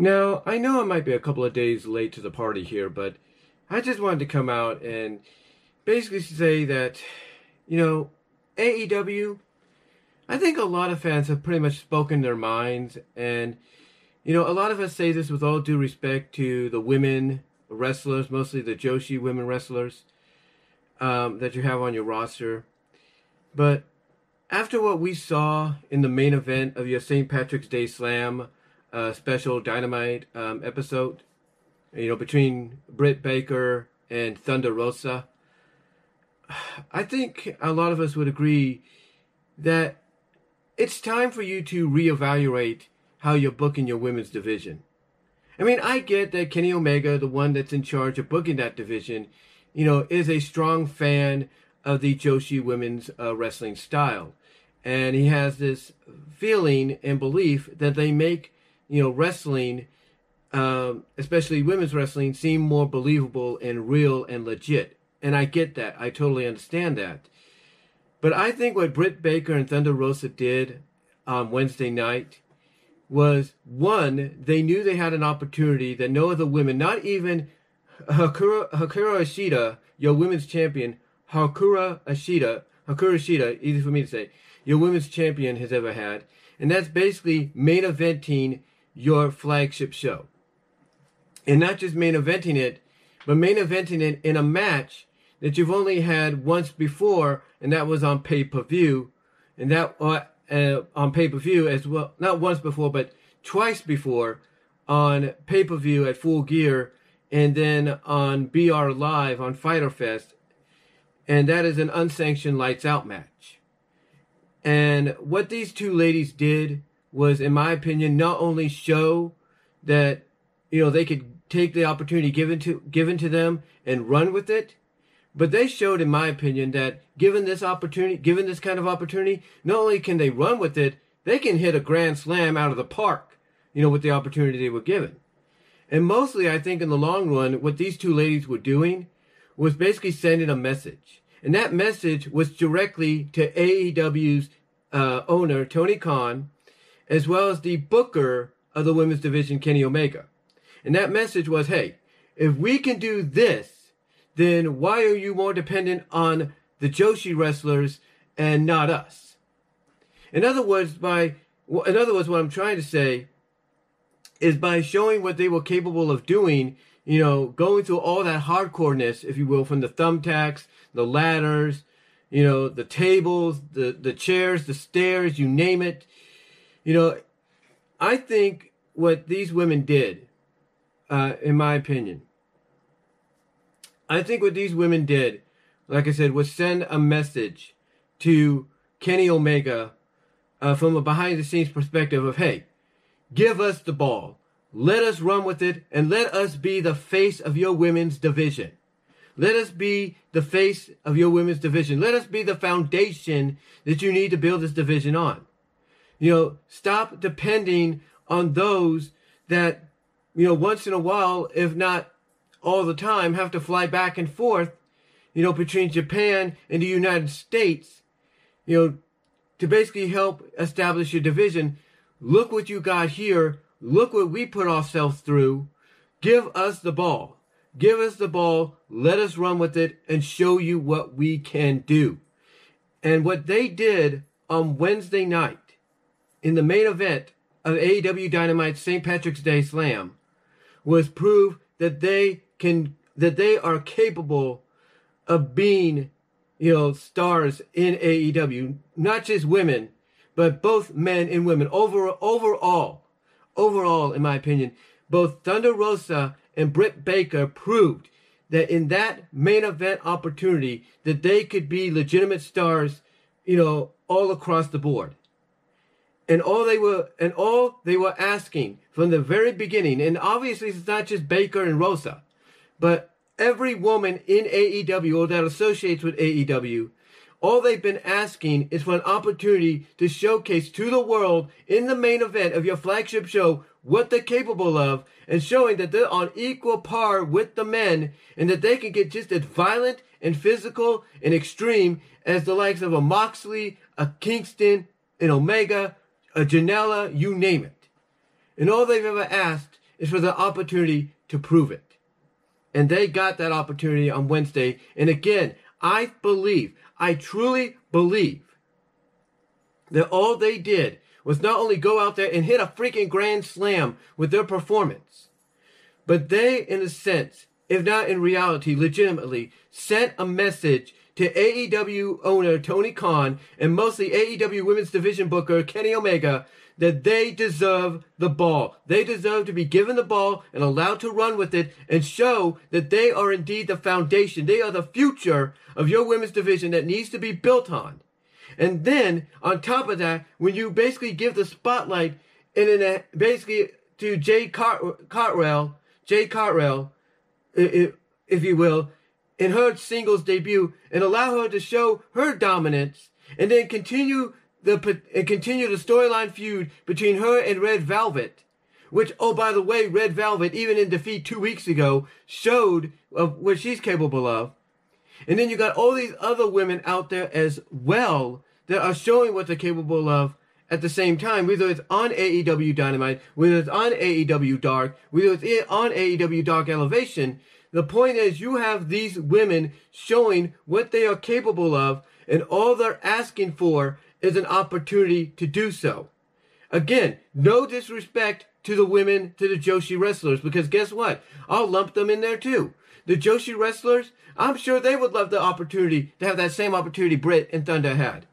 Now, I know I might be a couple of days late to the party here, but I just wanted to come out and basically say that, you know, AEW, I think a lot of fans have pretty much spoken their minds. And, you know, a lot of us say this with all due respect to the women wrestlers, mostly the Joshi women wrestlers um, that you have on your roster. But after what we saw in the main event of your St. Patrick's Day Slam uh, special Dynamite um, episode, you know, between Britt Baker and Thunder Rosa, I think a lot of us would agree that it's time for you to reevaluate how you're booking your women's division. I mean, I get that Kenny Omega, the one that's in charge of booking that division, you know, is a strong fan of the Joshi women's uh, wrestling style. And he has this feeling and belief that they make, you know, wrestling, um, especially women's wrestling, seem more believable and real and legit. And I get that. I totally understand that. But I think what Britt Baker and Thunder Rosa did on Wednesday night was one, they knew they had an opportunity that no other women, not even Hakura, Hakura Ashida, your women's champion, Hakura Ashida, Hakura Ashida, easy for me to say, your women's champion has ever had. And that's basically main eventing your flagship show. And not just main eventing it, but main eventing it in a match that you've only had once before, and that was on pay per view, and that uh, uh, on pay per view as well. Not once before, but twice before on pay per view at Full Gear, and then on BR Live on Fyter Fest, and that is an unsanctioned lights out match. And what these two ladies did was, in my opinion, not only show that you know they could take the opportunity given to given to them and run with it but they showed, in my opinion, that given this opportunity, given this kind of opportunity, not only can they run with it, they can hit a grand slam out of the park, you know, with the opportunity they were given. And mostly, I think in the long run, what these two ladies were doing was basically sending a message. And that message was directly to AEW's uh, owner, Tony Khan, as well as the booker of the women's division, Kenny Omega. And that message was, hey, if we can do this, then why are you more dependent on the Joshi wrestlers and not us? In other words, by in other words, what I'm trying to say is by showing what they were capable of doing, you know, going through all that hardcoreness, if you will, from the thumbtacks, the ladders, you know, the tables, the, the chairs, the stairs, you name it. You know, I think what these women did, uh, in my opinion, I think what these women did, like I said, was send a message to Kenny Omega uh, from a behind the scenes perspective of, hey, give us the ball. Let us run with it and let us be the face of your women's division. Let us be the face of your women's division. Let us be the foundation that you need to build this division on. You know, stop depending on those that, you know, once in a while, if not all the time have to fly back and forth, you know, between Japan and the United States, you know, to basically help establish your division. Look what you got here. Look what we put ourselves through. Give us the ball. Give us the ball. Let us run with it and show you what we can do. And what they did on Wednesday night in the main event of AEW Dynamite's St. Patrick's Day Slam was prove that they can that they are capable of being, you know, stars in AEW, not just women, but both men and women. Over overall, overall, in my opinion, both Thunder Rosa and Britt Baker proved that in that main event opportunity that they could be legitimate stars, you know, all across the board. And all they were and all they were asking from the very beginning, and obviously it's not just Baker and Rosa. But every woman in AEW or that associates with AEW, all they've been asking is for an opportunity to showcase to the world in the main event of your flagship show what they're capable of and showing that they're on equal par with the men and that they can get just as violent and physical and extreme as the likes of a Moxley, a Kingston, an Omega, a Janela, you name it. And all they've ever asked is for the opportunity to prove it. And they got that opportunity on Wednesday. And again, I believe, I truly believe that all they did was not only go out there and hit a freaking grand slam with their performance, but they, in a sense, if not in reality, legitimately, sent a message to AEW owner Tony Khan and mostly AEW Women's Division booker Kenny Omega that they deserve the ball. They deserve to be given the ball and allowed to run with it and show that they are indeed the foundation. They are the future of your women's division that needs to be built on. And then on top of that, when you basically give the spotlight in an, basically to Jay Cart- Cartwell, Jay Cartwell, if you will, in her singles debut and allow her to show her dominance and then continue the and continue the storyline feud between her and Red Velvet, which oh by the way, Red Velvet even in defeat two weeks ago showed of what she's capable of. And then you got all these other women out there as well that are showing what they're capable of at the same time, whether it's on AEW Dynamite, whether it's on AEW Dark, whether it's on AEW Dark Elevation. The point is you have these women showing what they are capable of and all they're asking for is an opportunity to do so. Again, no disrespect to the women, to the Joshi wrestlers, because guess what? I'll lump them in there too. The Joshi wrestlers, I'm sure they would love the opportunity to have that same opportunity Britt and Thunder had.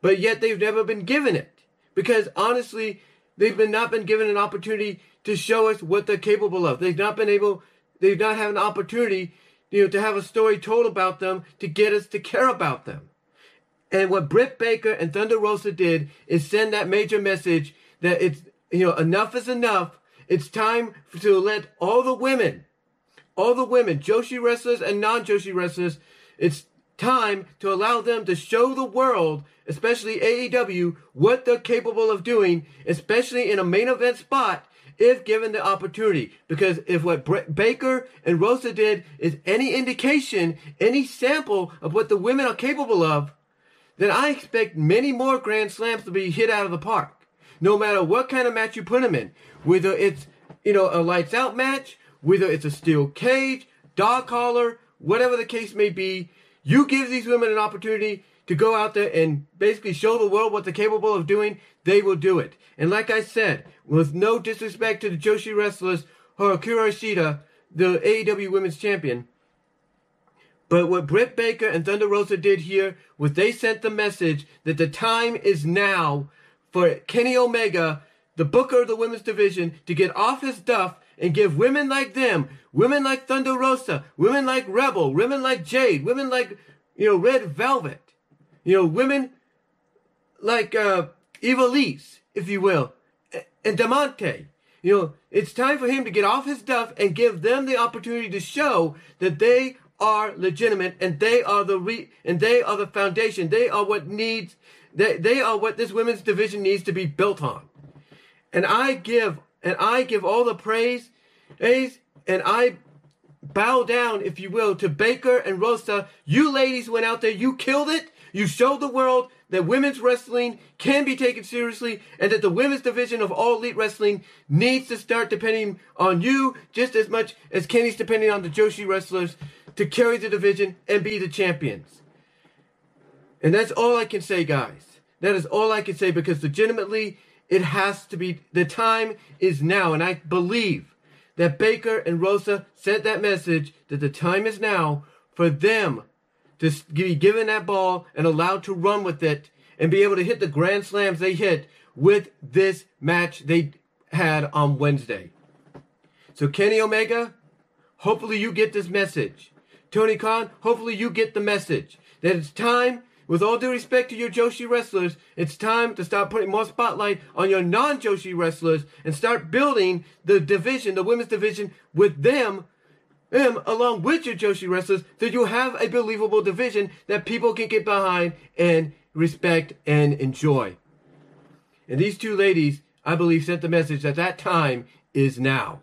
But yet they've never been given it. Because honestly, they've been not been given an opportunity to show us what they're capable of. They've not been able, they've not had an opportunity, you know, to have a story told about them to get us to care about them. And what Britt Baker and Thunder Rosa did is send that major message that it's, you know, enough is enough. It's time to let all the women, all the women, Joshi wrestlers and non-Joshi wrestlers, it's time to allow them to show the world, especially AEW, what they're capable of doing, especially in a main event spot if given the opportunity. Because if what Baker and Rosa did is any indication, any sample of what the women are capable of, then I expect many more Grand Slams to be hit out of the park. No matter what kind of match you put them in. Whether it's, you know, a lights out match, whether it's a steel cage, dog collar, whatever the case may be, you give these women an opportunity to go out there and basically show the world what they're capable of doing, they will do it. And like I said, with no disrespect to the Joshi wrestlers, Hikaru Shida, the AEW Women's Champion, but what Britt Baker and Thunder Rosa did here was they sent the message that the time is now for Kenny Omega, the booker of the women's division, to get off his duff and give women like them, women like Thunder Rosa, women like Rebel, women like Jade, women like, you know, Red Velvet, you know, women like uh, Ivelisse, if you will, and Diamante. You know, it's time for him to get off his duff and give them the opportunity to show that they are legitimate and they are the re- and they are the foundation. They are what needs they, they are what this women's division needs to be built on. And I give and I give all the praise, and I bow down, if you will, to Baker and Rosa. You ladies went out there, you killed it. You showed the world that women's wrestling can be taken seriously and that the women's division of all elite wrestling needs to start depending on you just as much as Kenny's depending on the Joshi wrestlers to carry the division and be the champions. And that's all I can say, guys. That is all I can say because legitimately, it has to be, the time is now. And I believe that Baker and Rosa sent that message that the time is now for them to be given that ball and allowed to run with it and be able to hit the grand slams they hit with this match they had on Wednesday. So, Kenny Omega, hopefully you get this message. Tony Khan, hopefully you get the message that it's time, with all due respect to your Joshi wrestlers, it's time to start putting more spotlight on your non-Joshi wrestlers and start building the division, the women's division, with them, them along with your Joshi wrestlers, so you have a believable division that people can get behind and respect and enjoy. And these two ladies, I believe, sent the message that that time is now.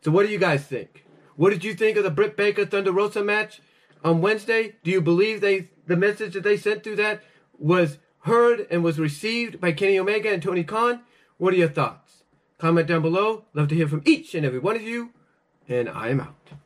So what do you guys think? What did you think of the Britt Baker Thunder Rosa match on Wednesday? Do you believe they the message that they sent through that was heard and was received by Kenny Omega and Tony Khan? What are your thoughts? Comment down below. Love to hear from each and every one of you. And I am out.